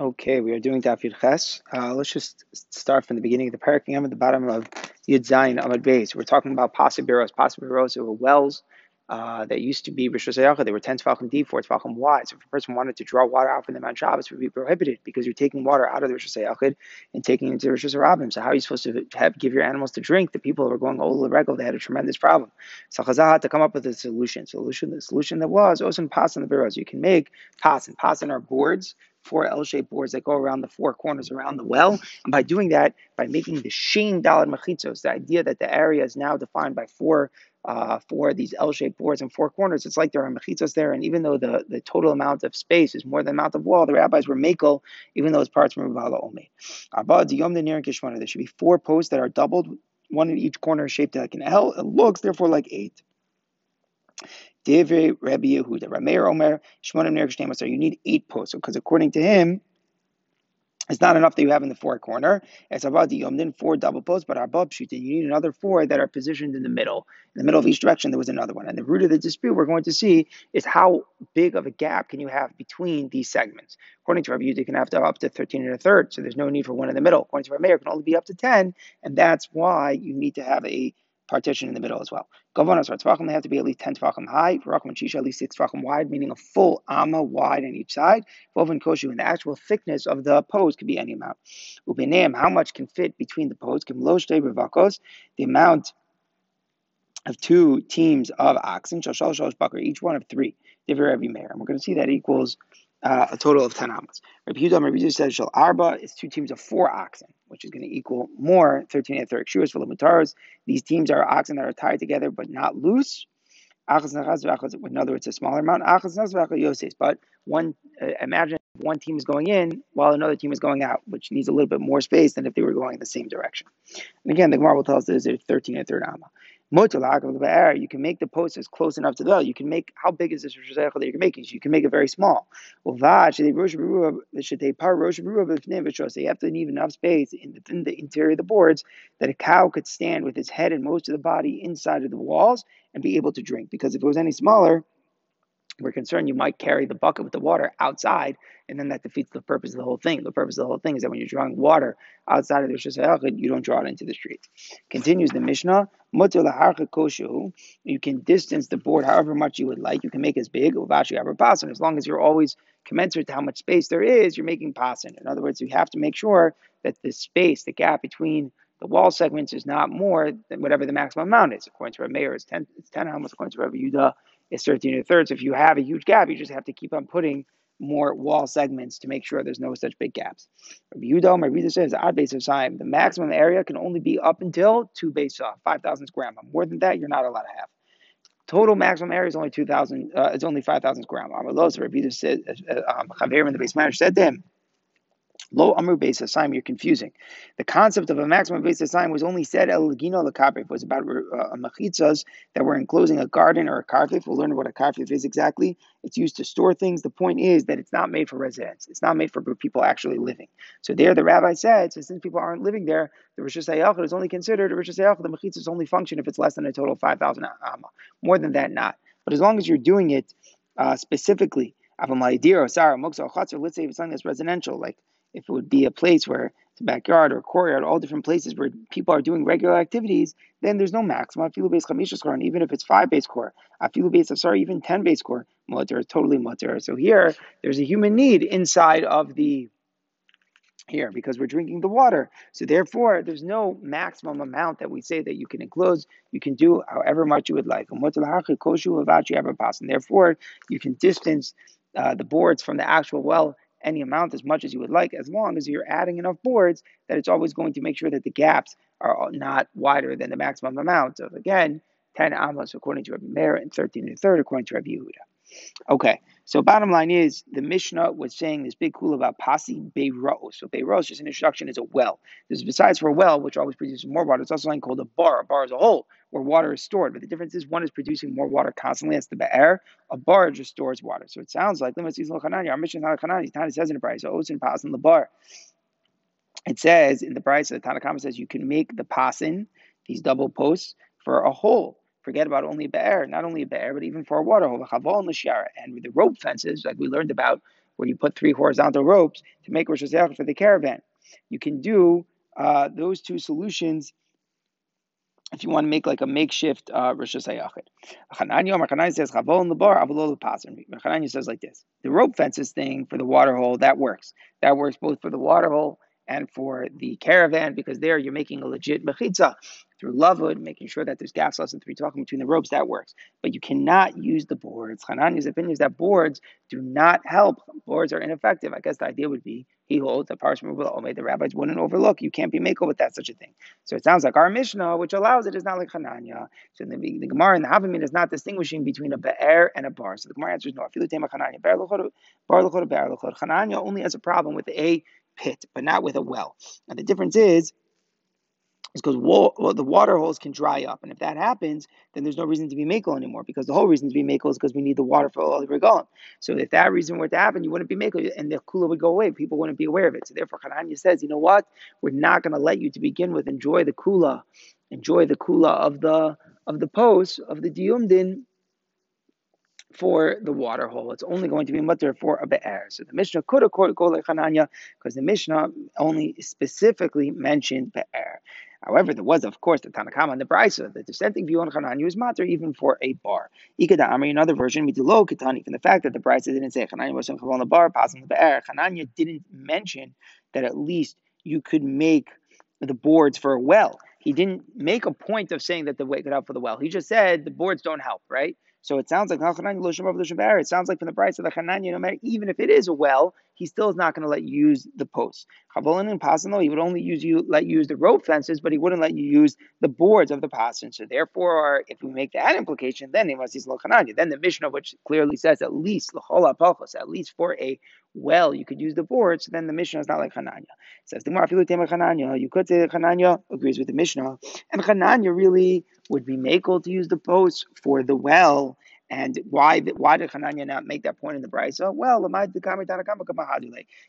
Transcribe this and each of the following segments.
Okay, we are doing Dafir Ches. Uh, let's just start from the beginning of the parak. I'm at the bottom of Yud Zayin Amad Beis. We're talking about Pasibiros. Pasibiros were wells uh, that used to be Rishos They were 10 tefachim deep, 4 tefachim wide. So if a person wanted to draw water out from them on Shabbos, it would be prohibited because you're taking water out of the Rishos and taking it into Rishos Rabbim. So how are you supposed to have, give your animals to drink? The people who were going all the regal, they had a tremendous problem. So Chazal had to come up with a solution. Solution. The solution that was Osin Pas in the Biros. You can make Pas, and Pas our boards four L-shaped boards that go around the four corners around the well. And by doing that, by making the Sheen Dalad Mechitzos, the idea that the area is now defined by four uh, for these L-shaped boards and four corners, it's like there are mechitzos there. And even though the, the total amount of space is more than the amount of wall, the rabbis were makel, even though it's parts from Ravala Omi. There should be four posts that are doubled, one in each corner shaped like an L. It looks therefore like eight. Divrei Rabbi Yehuda. Rameir Omer Shmonim Ner You need eight posts because according to him, it's not enough that you have in the four corner. It's about the yomdin, four double posts, but above shutin, you need another four that are positioned in the middle. In the middle of each direction, there was another one. And the root of the dispute we're going to see is how big of a gap can you have between these segments. According to Rabbi Yehuda, you can have to up to 13 and a third, so there's no need for one in the middle. According to Rabbi Meir, it can only be up to 10, and that's why you need to have a partition in the middle as well. Gavonas or they have to be at least 10 tefachim high. Racham and Shisha, at least 6 tefachim wide, meaning a full amma wide on each side. Vovan koshu, and the actual thickness of the post could be any amount. Ubeneim, how much can fit between the posts? Kim loshte bevakos, the amount of two teams of oxen, shashal shalosh bakar, each one of three. Divrei Rabbi Meir. And we're going to see that equals uh, a total of 10 amas. Rabbi Yehuda, Rabbi says, Shal Arba is two teams of four oxen, which is going to equal more 13 and 30 shurs for the These teams are oxen that are tied together but not loose. In other words, a smaller amount. But one, uh, imagine one team is going in while another team is going out, which needs a little bit more space than if they were going in the same direction. And again, the Gemara will tell us that it's 13 and 30 amma. You can make the post as close enough to the You can make how big is this Rosh that you can make? You can make it very small. You have to leave enough space in the, in the interior of the boards that a cow could stand with its head and most of the body inside of the walls and be able to drink. Because if it was any smaller, we're concerned you might carry the bucket with the water outside, and then that defeats the purpose of the whole thing. The purpose of the whole thing is that when you're drawing water outside of the Rosh you don't draw it into the street. Continues the Mishnah, you can distance the board however much you would like. You can make as big, as long as you're always commensurate to how much space there is, you're making pasan. In other words, you have to make sure that the space, the gap between the wall segments is not more than whatever the maximum amount is. According to our mayor, it's 10, it's 10 how according to Rabbi Yudah, is 13 and a third. So if you have a huge gap, you just have to keep on putting more wall segments to make sure there's no such big gaps. Rabbi Yudah, my reader says, odd base of time, the maximum area can only be up until two base off, 5,000 square. More than that, you're not allowed to have. Total maximum area is only 2,000, uh, it's only 5,000 square miles. Rabbi Yudah said, uh, um, Chaver in the base manager said to him, Low amru base assignment, you're confusing. The concept of a maximum base assignment was only said el gino lekapif, was about uh, machitzas that were enclosing a garden or a karfif. We'll learn what a karfif is exactly. It's used to store things. The point is that it's not made for residents. It's not made for people actually living. So there, the rabbi said, so since people aren't living there, the Rosh Hashanah is only considered a Rosh Hashanah. The machitzas only function if it's less than a total of 5,000 amma. More than that, not. But as long as you're doing it uh, specifically, let's say it's something that's residential, like if it would be a place where it's a backyard or a courtyard, all different places where people are doing regular activities, then there's no maximum. Afilu base chamisha score, and even if it's five base core, afilu base, sorry, even ten base core, mutter, totally mutter. So here, there's a human need inside of the here because we're drinking the water. So therefore, there's no maximum amount that we say that you can enclose. You can do however much you would like. And therefore, you can distance uh, the boards from the actual well any amount as much as you would like, as long as you're adding enough boards that it's always going to make sure that the gaps are not wider than the maximum amount of, again, 10 amos according to Rabbi Meir and 13 and a third according to Rabbi Yehuda. Okay, so bottom line is the Mishnah was saying this big cool about Pasi Beiros. So Beiros, just an introduction, is a well. This besides for a well, which always produces more water, it's also something called a bar. A bar is a hole where water is stored. But the difference is one is producing more water constantly, that's the Be'er. A bar just stores water. So it sounds like our Mishnah is not a Hanani. Tani says in the Brisa, so in Pas in the bar. It says in the Brisa, the Tanakama says you can make the pasin, these double posts, for a hole forget about only a bear, not only a bear, but even for a water and with the rope fences, like we learned about where you put three horizontal ropes to make Rosh for the caravan. You can do uh, those two solutions if you want to make like a makeshift uh, Rosh Hashanah. Says Avalol Chananya says like this: the rope fences thing for the water hole that works. That works both for the water hole and for the caravan because there you're making a legit mechitza through lovewood, making sure that there's gas less than three talking between the ropes. That works, but you cannot use the boards. Hanani's opinion is that boards do not help. Boards are ineffective. I guess the idea would be he holds that parsha will the rabbis wouldn't overlook. You can't be makel with that such a thing. So it sounds like our Mishnah, which allows it, is not like Hananya. So the, the Gemara and the Havamim is not distinguishing between a be'er and a bar. So the Gemara answers no. Hananya only has a problem with a pit, but not with a well. And the difference is is because well, the water holes can dry up, and if that happens, then there's no reason to be makel anymore. Because the whole reason to be makel is because we need the water for all the regalim. So if that reason were to happen, you wouldn't be makel, and the kula would go away. People wouldn't be aware of it. So therefore, Hananya says, you know what? We're not going to let you to begin with enjoy the kula, enjoy the kula of the of the post of the diumdin for the water hole. It's only going to be mutter for a be'er. So the Mishnah could have called Hananya because the Mishnah only specifically mentioned be'er. However, there was, of course, the Tanakama and the Brisa. The dissenting view on Chananya is matter even for a bar. Ikada Amri, another version, mitilo kitani, from the fact that the Brisa didn't say Chananya was on the bar, passing the be'er. Chananya didn't mention that at least you could make the boards for a well. He didn't make a point of saying that the way could help for the well. He just said the boards don't help, right? So it sounds like it sounds like from the Brisa of the Hananya, no matter even if it is a well, he still is not going to let you use the posts. Chavolin and Pasano, he would only use you let you use the rope fences, but he wouldn't let you use the boards of the pasan. So therefore, if we make that implication, then he must use Lochananya. Then the Mishnah, which clearly says at least Lachola Pachos, at least for a well, you could use the boards, then the Mishnah is not like Hananya. Says the Hananya, you could say that Hananya agrees with the Mishnah, and Hananya really would be makel to use the posts for the well and why why did Hananya not make that point in the Brisa? Well,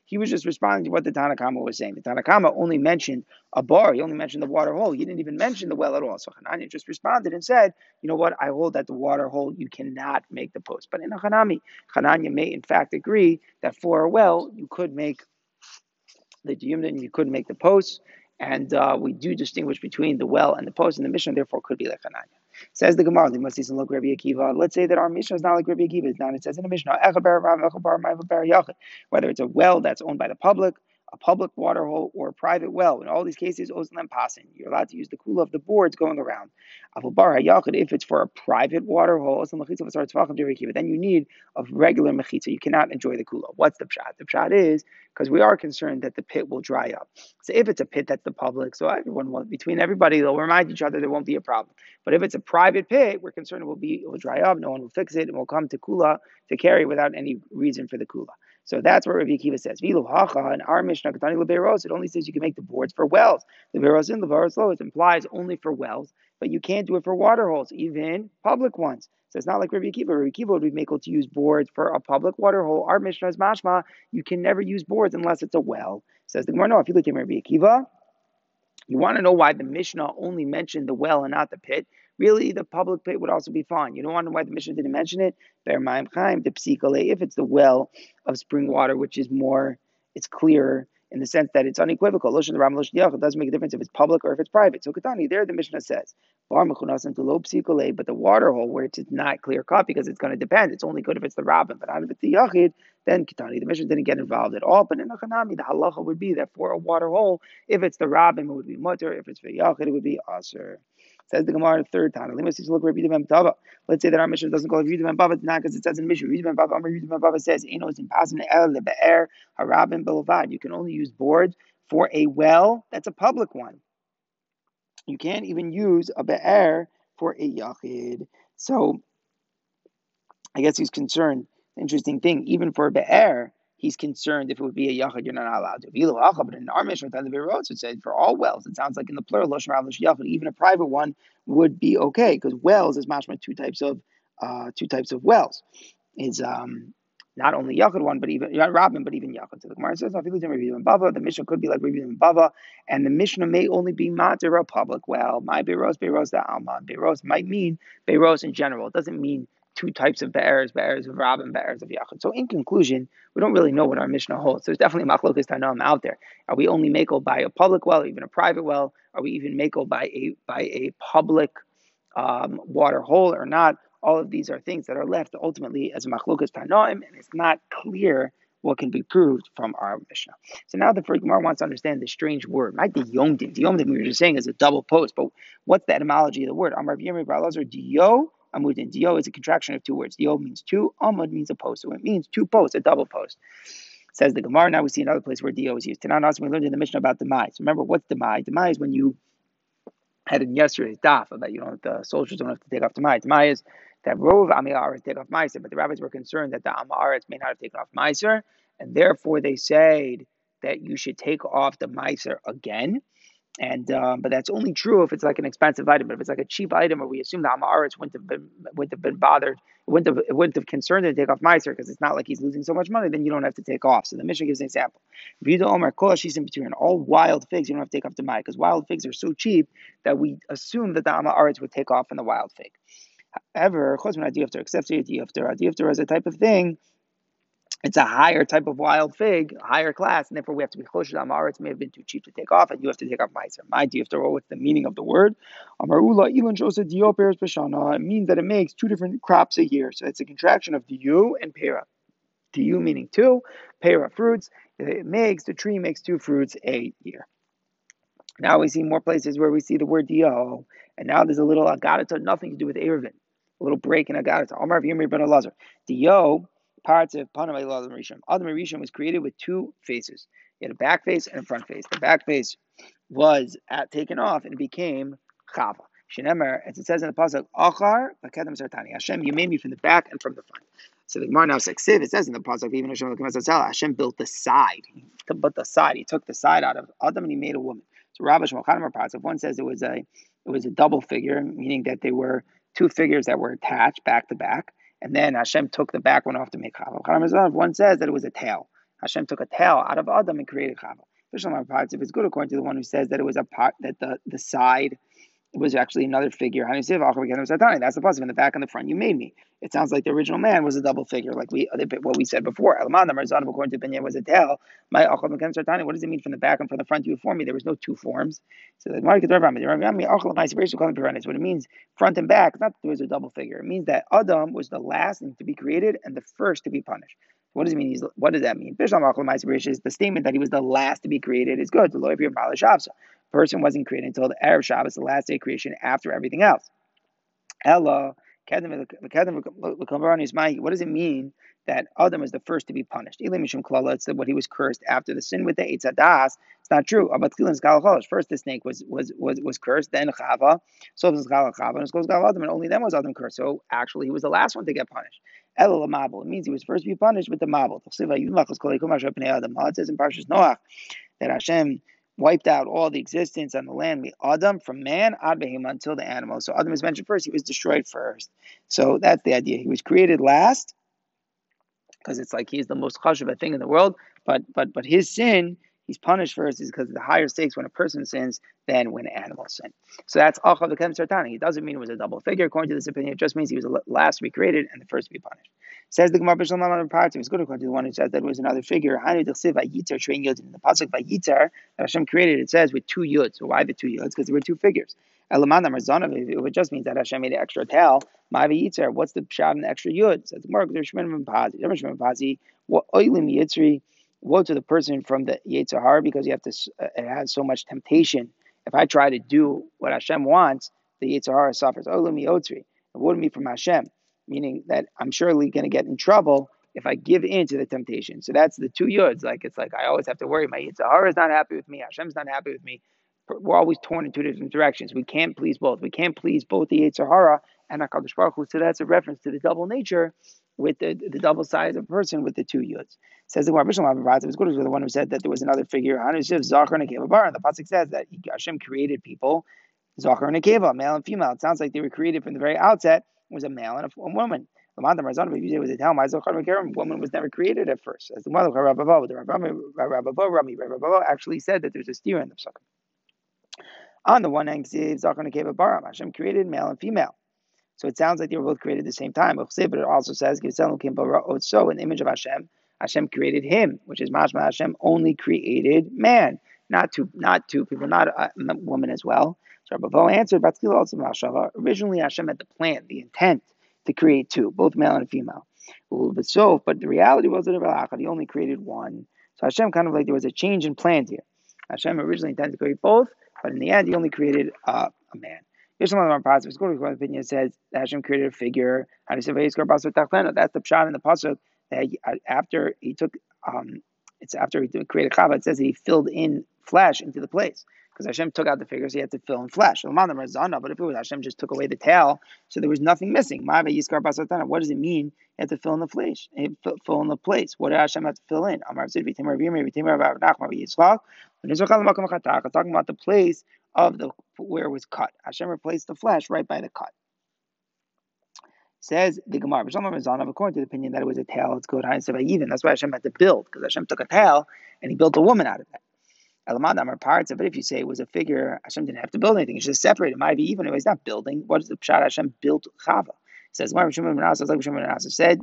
he was just responding to what the Tanakama was saying. The Tanakama only mentioned a bar. He only mentioned the water hole. He didn't even mention the well at all. So Hananya just responded and said, you know what? I hold that the water hole, you cannot make the post. But in a Hanami, Hananya may in fact agree that for a well, you could make the Yumdan, you could make the posts. And uh, we do distinguish between the well and the post, and the Mishnah, therefore could be like Hananya. Says the Gemara, they must see some look Rabbi Akiva. Let's say that our Mishnah is not like Rabbi Akiva. It's not. It says in the Mishnah, whether it's a well that's owned by the public a public water hole, or a private well. In all these cases, ozlem passing. You're allowed to use the kula of the boards going around. If it's for a private water hole, then you need a regular mechitza. You cannot enjoy the kula. What's the pshat? The pshat is because we are concerned that the pit will dry up. So if it's a pit that's the public, so everyone will, between everybody, they'll remind each other there won't be a problem. But if it's a private pit, we're concerned it will be it will dry up. No one will fix it, and we'll come to kula to carry without any reason for the kula. So that's what Rabbi Akiva says. Vilu hacha in our Mishnah Katani. It only says you can make the boards for wells. Leberos in lo. It implies only for wells, but you can't do it for water holes, even public ones. So it's not like Rabbi Akiva. Rabbi Akiva would be able to use boards for a public water hole. Our Mishnah is mashma. You can never use boards unless it's a well. Says the Gemara. No, if you look at Rabbi Akiva, you want to know why the Mishnah only mentioned the well and not the pit. Really, the public pit would also be fine. You don't know why the Mishnah didn't mention it. Bermaim Chaim, the psikale, if it's the well of spring water, which is more, it's clearer in the sense that it's unequivocal. It doesn't make a difference if it's public or if it's private. So Katani, there the Mishnah says, but the water hole where it's not clear cut because it's going to depend. It's only good if it's the rabbin, but not if it's the yachid. Then Katani, the Mishnah didn't get involved at all. But in the Achanami, the halacha would be that for a water hole, if it's the rabbin, it would be mutter. If it's for yachid, it would be aser. Says the Gemara third time. Let's say that our Mishnah doesn't call it Yudim Bava, not because it says in Mishnah. Yudim Bava, Amr Yudim Bava says, Enos in Pasan El Be'er Harabim Belavad. You can only use boards for a well that's a public one. You can't even use a Be'er for a Yachid. So I guess he's concerned. Interesting thing, even for a Be'er, he's concerned if it would be a yachid, you're not allowed to. But in our Mishnah, it said for all wells, it sounds like in the plural, even a private one would be okay because wells is mashma two types of uh, two types of wells. Is um, not only yachid one, but even Rabin, but even yachid. So the Gemara says, the Mishnah could be like Rabbi and Bava, and the Mishnah may only be matir a public well. My beros, beros the alma. Beros might mean beros in general. It doesn't mean two types of bears, bears of Rab and bears of Yachid. So in conclusion, we don't really know what our Mishnah holds. There's definitely machlokas tanam out there. Are we only mako by a public well, or even a private well? Are we even mako by a by a public um, water hole or not? All of these are things that are left ultimately as machlokas tanaim, and it's not clear what can be proved from our Mishnah. So now the first Gemara wants to understand the strange word. Not the yomdim. The yomdim we were just saying is a double post, but what's the etymology of the word? Amar Yirmi Baralazar Dio Amudin. Dio is a contraction of two words. Dio means two, Amud means a post. So it means two posts, a double post. Says the Gemara. Now we see another place where Dio is used. Tanan also we learned in the Mishnah about demise. Remember what's demise? Demise is when you had in yesterday's daf about you know the soldiers don't have to take off demise. Demise is that Rov Amiyaris take off Meiser, but the rabbis were concerned that the Amaretz may not have taken off Meiser, and therefore they said that you should take off the Meiser again. And um, but that's only true if it's like an expensive item. But if it's like a cheap item, or we assume the Amaretz wouldn't have been wouldn't have been bothered, wouldn't have wouldn't have concerned to take off Meiser because it's not like he's losing so much money. Then you don't have to take off. So the Mishnah gives an example. Vida Omer Kolash in between all wild figs, you don't have to take off the Mai because wild figs are so cheap that we assume that the Amaretz would take off in the wild fig. However, Chosman Adiyaftar, except Adiyaftar, Adiyaftar is a type of thing it's a higher type of wild fig, higher class, and therefore we have to be Amar. It may have been too cheap to take off, and you have to take off Meiser. My do you have to roll with the meaning of the word? Amarula Ilan Dio Bashana. It means that it makes two different crops a year. So it's a contraction of Dio and Pera. Dio meaning two, Pera fruits. It makes the tree makes two fruits a year. Now we see more places where we see the word Dio, and now there's a little agadata, nothing to do with Eruvin. A little break in agadata. Amar Yimri ben Elazar. Dio parts of Adam Rishon. Adam Rishon was created with two faces. He had a back face and a front face. The back face was at, taken off and became Chava. Shenemer, as it says in the pasuk, Achar Bakedem Sartani. Hashem, you made me from the back and from the front. So the Gemara now says, it says in the pasuk, even Hashem Hashem built the side. Built the side. He took the side out of Adam and he made a woman. So Rabbi Shmuel. If one says it was a it was a double figure, meaning that they were two figures that were attached back to back. And then Hashem took the back one off to make Chava. One says that it was a tail. Hashem took a tail out of Adam and created Chava. If it's good according to the one who says that it was a part that the, the side was actually another figure. That's the positive in the back and the front. You made me. It sounds like the original man was a double figure, like we what we said before. According to Binyan was a tail. My What does it mean from the back and from the front you form me? There was no two forms. So the What it means front and back, not there was a double figure. It means that Adam was the last to be created and the first to be punished. What does it mean? He's, what does that mean? Is the statement that he was the last to be created is good. The person wasn't created until the Erev Shabbos, the last day of creation, after everything else. Ella, what does it mean that Adam is the first to be punished? It's what he was cursed after the sin with the Eitz Hadas. It's not true. First, the snake was was was, was cursed, then Chava. So was Chava, and Adam, and only then was Adam cursed. So actually, he was the last one to get punished. It means he was first to be punished with the mabul. It says in Parshas Noach that Hashem wiped out all the existence on the land, We Adam from man ad until the animal. So Adam is mentioned first; he was destroyed first. So that's the idea. He was created last because it's like he's the most chashuv thing in the world. But but but his sin he's punished first is because of the higher stakes when a person sins than when animals sin. So that's Achav Sartani. It doesn't mean it was a double figure. According to this opinion, it just means he was the last to be created and the first to be punished. Says the Gemara Bishlam Amar parts. It was good according to the one who says that it was another figure. Hani Dechsiv Vayitar Train Yud in the pasuk Vayitar that Hashem created. It says with two yuds. So why the two yuds? Because there were two figures. Elamana Marzanov. It just means that Hashem made an extra tail. My Vayitar. What's the shot in the extra yud? Says the Gemara. There's Shemim Pazi. Shemim Pazi. What oilim Yitzri. Woe to the person from the Yetzirah because you have to. Uh, it has so much temptation. If I try to do what Hashem wants, the Yetzirah suffers. Olumi Otzri. It wouldn't be from Hashem, meaning that I'm surely going to get in trouble if I give in to the temptation. So that's the two yuds. Like it's like I always have to worry. My Yetzer Hara is not happy with me. Hashem's not happy with me. We're always torn in two different directions. We can't please both. We can't please both the Yetzer Hara and Hakadosh Baruch Hu. So that's a reference to the double nature with the, the double size of a person with the two yuds. Says the It was good the one who said that there was another figure. Zachar and Akeva the pasuk says that Hashem created people, Zachar and Akeva, male and female. It sounds like they were created from the very outset. Was a male and a, a woman. The man Marzan it was a tell Zachar and woman was never created at first. As the mother Rabba actually said that there's a steer in the pasuk. On the one hand, Zachar and Akeva bar. Hashem created male and female. So it sounds like they were both created at the same time. But it also says, so in the image of Hashem, Hashem created him, which is Mashma Hashem only created man, not two, not two people, not a woman as well. So Rabbi answered, originally Hashem had the plan, the intent to create two, both male and female. But so, but the reality was that he only created one. So Hashem kind of like there was a change in plans here. Hashem originally intended to create both, but in the end, he only created uh, a man. Here's some of our to the opinion. Says Hashem created a figure. That's the pshat in the pasuk that uh, after he took, um, it's after he created Chava. It says that he filled in flesh into the place because Hashem took out the figures, he had to fill in flesh. But if it was Hashem just took away the tail, so there was nothing missing. What does it mean? He had to fill in the flesh, fill in the place. What did Hashem have to fill in? Talking about the place of the where it was cut. Hashem replaced the flesh right by the cut. Says the Gemara, according to the opinion that it was a tail, it's good. That's why Hashem had to build because Hashem took a tail and he built a woman out of that. Elamad are parts of it. If you say it was a figure, Hashem didn't have to build anything. It's just separated. It might be even if he's not building. What is the pshat? Hashem built Chava. Says? Like Shimon said.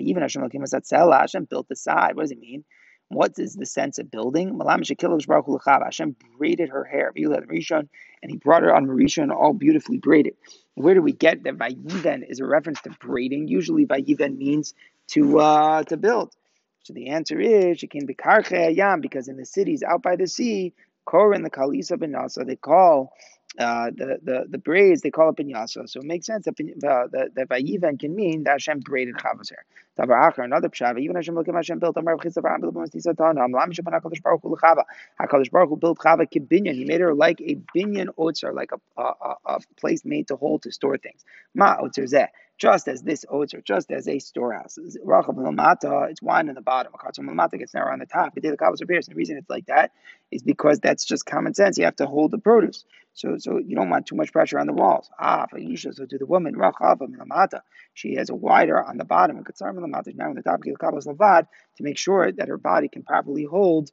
Even Hashem Hashem built the side. What does it mean? What is the sense of building? Hashem braided her hair, and he brought her on Marisha and all beautifully braided. Where do we get that Vayiven is a reference to braiding? Usually Vayiven means to uh, to build. So the answer is Shekin Bikarche Ayam, because in the cities out by the sea, Korin the Kalisa ben Nasa, they call uh, the, the the braids they call it binyasa. So it makes sense that uh, that, that vayiven can mean that Hashem braided Chava's hair. Tavar Achar, another pshav, even Hashem at Hashem built Amar Chitzav Ram Bilbam Tisa Tana Am Lam Shabban Hakadosh Baruch Hu Lechava Hakadosh Baruch Hu built Chava kibinyan. He made her like a binyan otzer, like a, a, a, place made to hold to store things. Ma otzer zeh just as this oats just as a storehouse. It's wine in the bottom. Lamata gets narrow on the top. And the reason it's like that is because that's just common sense. You have to hold the produce. So so you don't want too much pressure on the walls. Ah, for Yisha, so to the woman, she has a wider on the bottom. Now on the top of to make sure that her body can properly hold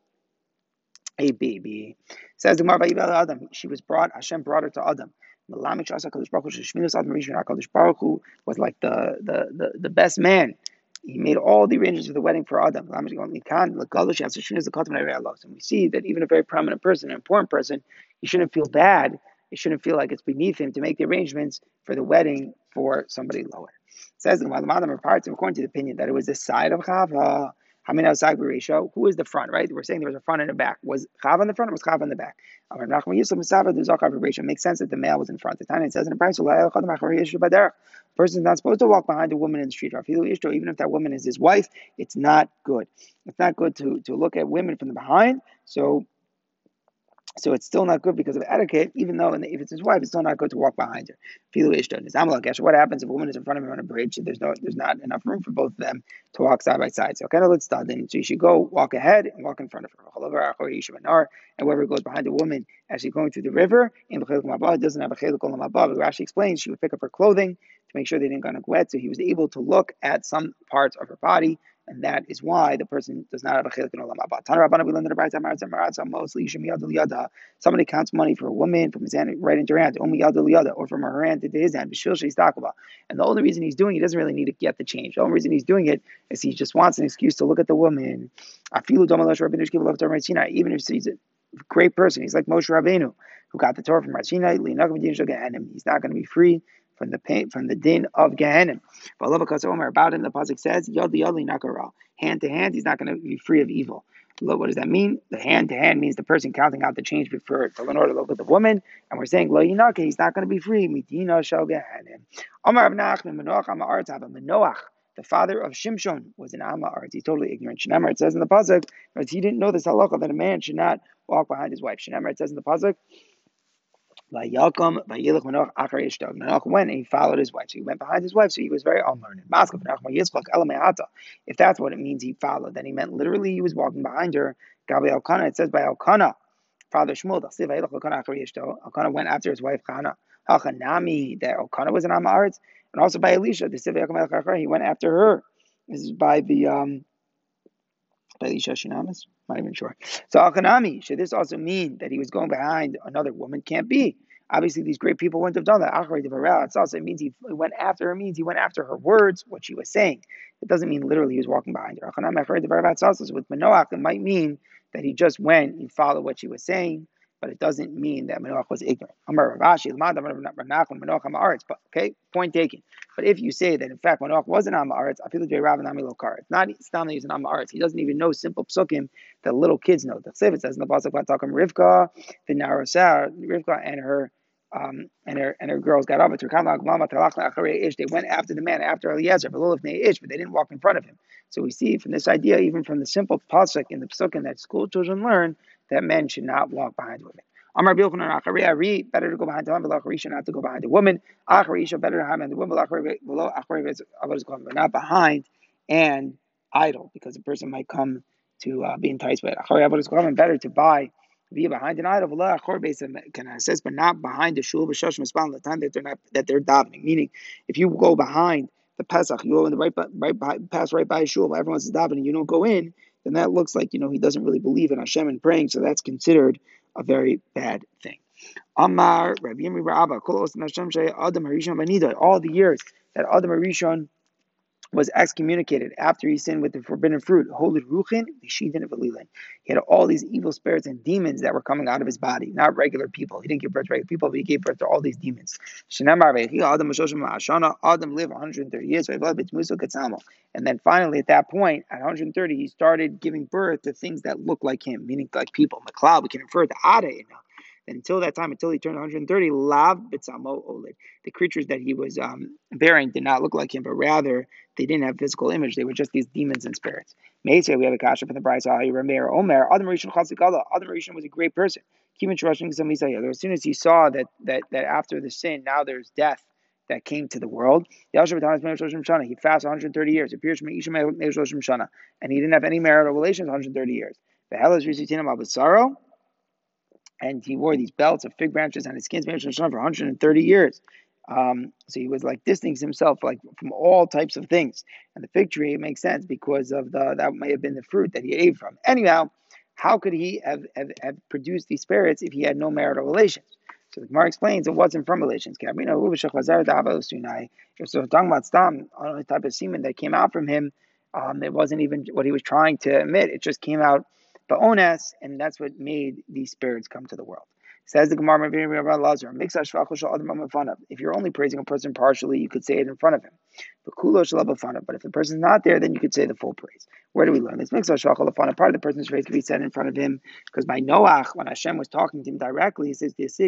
a baby. Says the Adam, she was brought, Hashem brought her to Adam. Was like the, the, the, the best man. He made all the arrangements for the wedding for Adam. And we see that even a very prominent person, an important person, he shouldn't feel bad. He shouldn't feel like it's beneath him to make the arrangements for the wedding for somebody lower. Says in the parts, according to the opinion, that it was the side of Chava Hamina Sagbi ratio. Who is the front, right? We're saying there was a front and a back. Was Chav on the front or was Chav on the back? It makes sense that the male was in front. The time it says in the Brisa, is not supposed to walk behind a woman in the street. Even if that woman is his wife, it's not good. It's not good to, to look at women from the behind. So so it's still not good because of etiquette, even though if it's his wife, it's still not good to walk behind her. What happens if a woman is in front of him on a bridge? There's no, there's not enough room for both of them to walk side by side. So of let's start. Then so you should go walk ahead and walk in front of her. And whoever goes behind a woman as she's going through the river, in doesn't have a chelik But Rashi explains she would pick up her clothing to make sure they didn't get wet. So he was able to look at some parts of her body and that is why the person does not have a chelik in olam haba. Tana we learned in the Brayta mostly Yishim Yad Somebody counts money for a woman from his hand right into her hand, Omi Yad Liyada, or from her hand into his hand. B'shil Sheistakaba. And the only reason he's doing it, he doesn't really need to get the change. The only reason he's doing it is he just wants an excuse to look at the woman. Afilu Domalash Rabbeinu Shkiv Lov Sinai. Even if he's a great person, he's like Moshe Rabbeinu who got the Torah from Sinai. He's not going to be free from the pain, from the din of Gehenim. But Omer about him, the pasuk says, "Yod yodli nakara." Hand to hand, he's not going to be free of evil. What does that mean? The hand to hand means the person counting out the change before in order to look the woman, and we're saying lo yinaka, he's not going to be free. Midina shel Gehenim. Amar Avnach Manoach Ama Artz Manoach. The father of Shimshon was an Amma Arts. He's totally ignorant. Shemar, it says in the pasuk, he didn't know this halacha that a man should not walk behind his wife. Shemar, it says in the pasuk, Vayakam Vayilach Manoach Achar. Manoach went and he followed his wife. So he went behind his wife, so he was very unlearned. If that's what it means he followed, then he meant literally he was walking behind her. Gabi Elkanah, it says by Elkanah, Father Shmuel, Elkanah went after his wife Chana. Hachanami, that Elkanah was an Amaretz, and also by Elisha, The Sivayakam Elkanah he went after her. This is by the um, by Elisha Shinamis. Not even sure. So Alkanami, should this also mean that he was going behind another woman? Can't be. Obviously, these great people wouldn't have done that. It means he went after her, means he went after her words, what she was saying. It doesn't mean literally he was walking behind her. With Manoach, it might mean that he just went and followed what she was saying but it doesn't mean that Manoach was ignorant. But okay, point taken. But if you say that in fact Manoach was an feel like Rav and Lokar. It's not Stam he's an Amaretz. He doesn't even know simple psukim that little kids know. The Chsiv says in the pasuk Vatakim Rivka, the Rivka and her um, and her and her girls got up. They went after the man, after Eliezer, but they didn't walk in front of him. So we see from this idea, even from the simple pasuk in the psukim that school children learn, that men should not walk behind women. Amar Bilchanan Achari Ari, better to go behind the man, but Acharisha not to go behind the woman. Acharisha better to have the woman, below but not behind and idle, because a person might come to uh, be enticed by it. Achari better to buy be behind an idol. Can I says, but not behind the shul b'shosh the time that they're not that they're davening. Meaning, if you go behind the Pesach, you go in the right, right pass right by a shul, everyone's davening, you don't go in then that looks like you know he doesn't really believe in Hashem and praying, so that's considered a very bad thing. Amar Rabbi Yirmi Rabba, All the years that Adam Rishon was excommunicated after he sinned with the forbidden fruit. Holy Ruchin, He had all these evil spirits and demons that were coming out of his body, not regular people. He didn't give birth to regular people, but he gave birth to all these demons. Adam lived 130 years, and then finally at that point, at 130, he started giving birth to things that look like him, meaning like people. McLeod, we can refer to Ada until that time, until he turned 130, lav bitzamo olid. The creatures that he was um, bearing did not look like him, but rather they didn't have physical image. They were just these demons and spirits. Meisei, we have a kasha from the Bryce Rameir Omer. Adam Rishon Chasikala. Adam Rishon was a great person. As soon as he saw that that that after the sin, now there's death that came to the world. He fasted 130 years. And he didn't have any marital relations 130 years. The hell is Rishitinam and he wore these belts of fig branches on his skins for 130 years. Um, so he was like distancing himself like from all types of things. And the fig tree it makes sense because of the that may have been the fruit that he ate from. Anyhow, how could he have, have, have produced these spirits if he had no marital relations? So the Gemara explains it wasn't from relations. If we're talking about stam, only type of semen that came out from him, um, it wasn't even what he was trying to emit. It just came out Ba'ones, and that's what made these spirits come to the world. Says the Gemara, if you're only praising a person partially, you could say it in front of him. But if the person's not there, then you could say the full praise. Where do we learn this? Part of the person's praise could be said in front of him, because by Noach, when Hashem was talking to him directly, he says. Hashem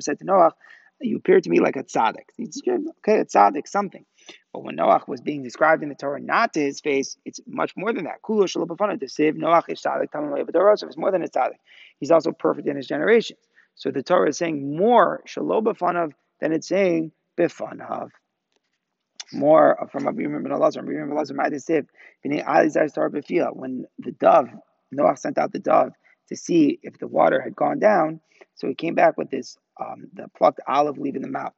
said to Noach, you appear to me like a tzaddik. Okay, a tzaddik, something. But when Noach was being described in the Torah not to his face, it's much more than that. Kulu shalabafana to save Noach is tzaddik, it's more than a tzaddik. He's also perfect in his generations. So the Torah is saying more shalobafanav than it's saying bifanav. More from Abiyim ben Elazar. Abiyim ben Elazar might have said, when the dove, Noach sent out the dove to see if the water had gone down, so he came back with this um, the plucked olive leaf in the mouth.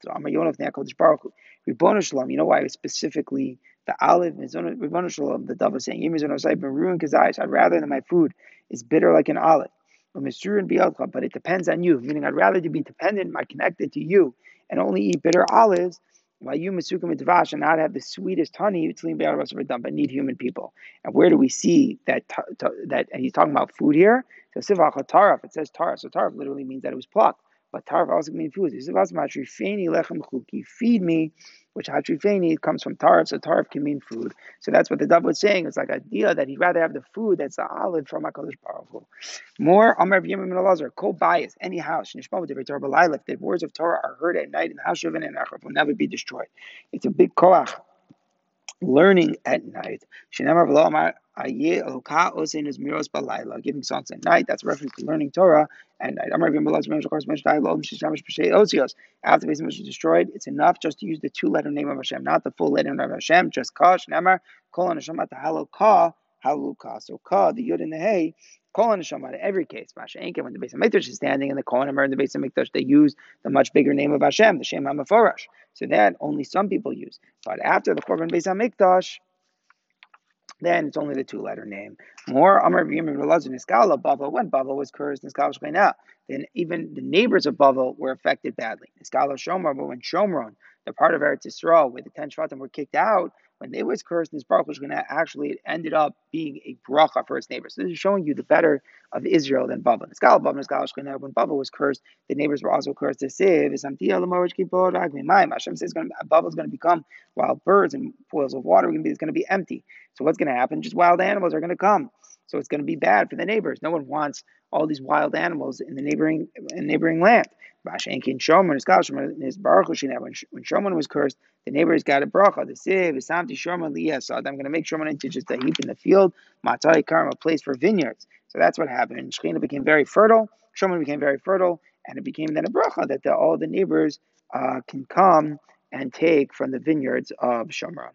Ribbon. You know why specifically the olive Ribbon the dove was saying, I've been ruined because I'd rather than my food is bitter like an olive. But it depends on you, meaning I'd rather to be dependent, my connected to you, and only eat bitter olives while you masukim dvash and not have the sweetest honey but need human people. And where do we see that that and he's talking about food here? So sivach taraf, it says taraf. So taraf literally means that it was plucked. But taraf also means food. He says, Hatrifeni lechem chuki, feed me, which hatrifeni comes from taraf, so taraf can mean food. So that's what the dove was saying. It's like idea that he'd rather have the food that's the olive from HaKadosh Baruch Hu. More, Amar Yemim Elazar, Kol Bias, any house, Nishma with the Torah if the words of Torah are heard at night in the house of an will never be destroyed. It's a big koach learning at night. Giving songs at night. That's a reference to learning Torah at night. After the was destroyed, it's enough just to use the two letter name of Hashem, not the full letter name of Hashem, just Ka, Shnemar, Kol Hashem at the Halo Ka, Halo Ka. So Ka, the Yud and the Hey, Kol Hashem in every case. Masha Enke, when the base of Mikdash is standing and the Kol and the base of Mikdash, they use the much bigger name of Hashem, the Shem HaMeforash. So that only some people use. But after the Churban Beis HaMikdash, then it's only the two letter name. More Amar Yimim Relazin Niskala Baba when Baba was cursed Niskala Shechina, then even the neighbors of Bavel were affected badly. Niskala Shomer, but when Shomron, the part of Eretz Yisrael where the ten Shvatim were kicked out, when they was cursed, this Baruch to actually it ended up being a bracha for its neighbors. So this is showing you the better of Israel than Bavel. Niskala Bavel Niskala Shechina, when Bavel was cursed, the neighbors were also cursed. Kibor Agmi Hashem says Bavel is going to become wild birds and pools of water. It's going to be empty. So what's going to happen? Just wild animals are going to come. So it's going to be bad for the neighbors. No one wants all these wild animals in the neighboring in neighboring land. When Shomron was cursed, the neighbors got a bracha. The siv is samti Shomron liyasad. I'm going to make Shomron into just a heap in the field. Matai karma, a place for vineyards. So that's what happened. Shechina became very fertile. Shomron became very fertile, and it became then a bracha that the, all the neighbors uh, can come and take from the vineyards of Shomron.